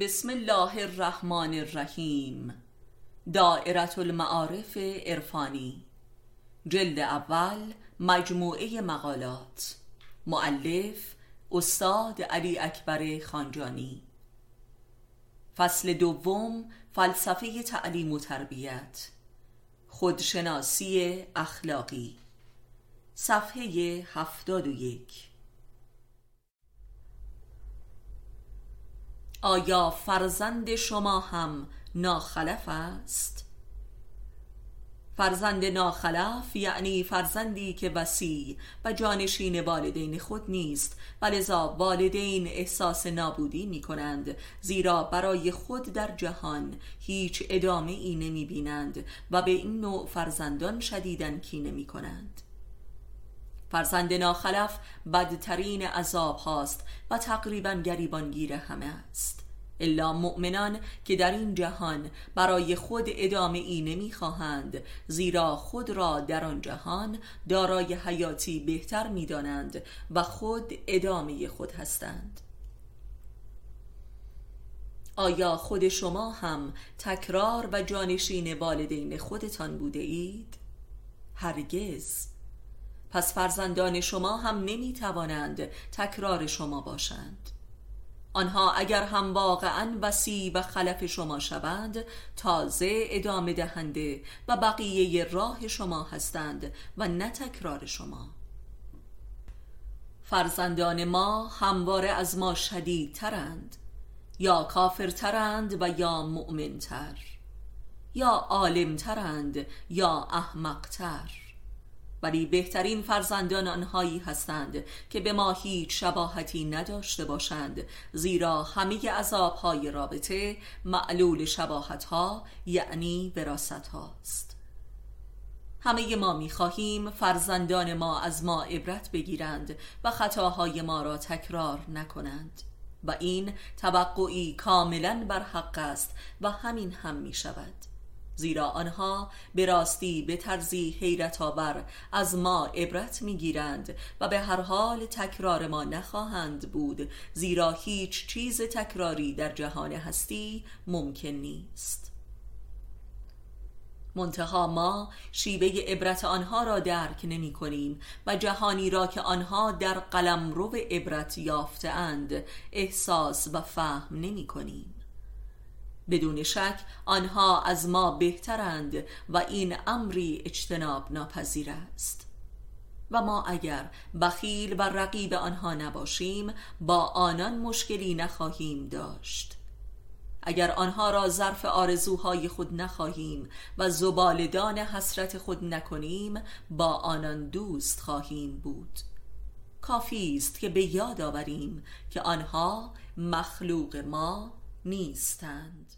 بسم الله الرحمن الرحیم. دائرت المعارف عرفانی. جلد اول مجموعه مقالات. معلف استاد علی اکبر خانجانی. فصل دوم فلسفه تعلیم و تربیت. خودشناسی اخلاقی. صفحه هفتاد و یک. آیا فرزند شما هم ناخلف است؟ فرزند ناخلف یعنی فرزندی که وسیع و جانشین والدین خود نیست و لذا والدین احساس نابودی می کنند زیرا برای خود در جهان هیچ ادامه ای نمی بینند و به این نوع فرزندان شدیدن کینه می کنند فرزند ناخلف بدترین عذاب هاست و تقریبا گریبانگیر همه است. الا مؤمنان که در این جهان برای خود ادامه ای نمی خواهند زیرا خود را در آن جهان دارای حیاتی بهتر می دانند و خود ادامه خود هستند. آیا خود شما هم تکرار و جانشین والدین خودتان بوده اید؟ هرگز. پس فرزندان شما هم نمی توانند تکرار شما باشند. آنها اگر هم واقعا وسیع و خلف شما شوند تازه ادامه دهنده و بقیه راه شما هستند و نه تکرار شما. فرزندان ما همواره از ما شدیدترند یا کافرترند و یا مؤمنتر یا عالمترند یا احمقتر. ولی بهترین فرزندان آنهایی هستند که به ما هیچ شباهتی نداشته باشند زیرا همه عذابهای رابطه معلول شباهت ها یعنی وراست هاست همه ما می‌خواهیم فرزندان ما از ما عبرت بگیرند و خطاهای ما را تکرار نکنند. و این توقعی کاملا بر حق است و همین هم می شود زیرا آنها به راستی به طرزی حیرت آور از ما عبرت می‌گیرند و به هر حال تکرار ما نخواهند بود زیرا هیچ چیز تکراری در جهان هستی ممکن نیست. منتها ما شیوه عبرت آنها را درک نمی کنیم و جهانی را که آنها در قلم رو عبرت یافتند احساس و فهم نمی کنیم بدون شک آنها از ما بهترند و این امری اجتناب ناپذیر است. و ما اگر بخیل و رقیب آنها نباشیم با آنان مشکلی نخواهیم داشت. اگر آنها را ظرف آرزوهای خود نخواهیم و زبالدان حسرت خود نکنیم با آنان دوست خواهیم بود. کافی است که به یاد آوریم که آنها مخلوق ما نیستند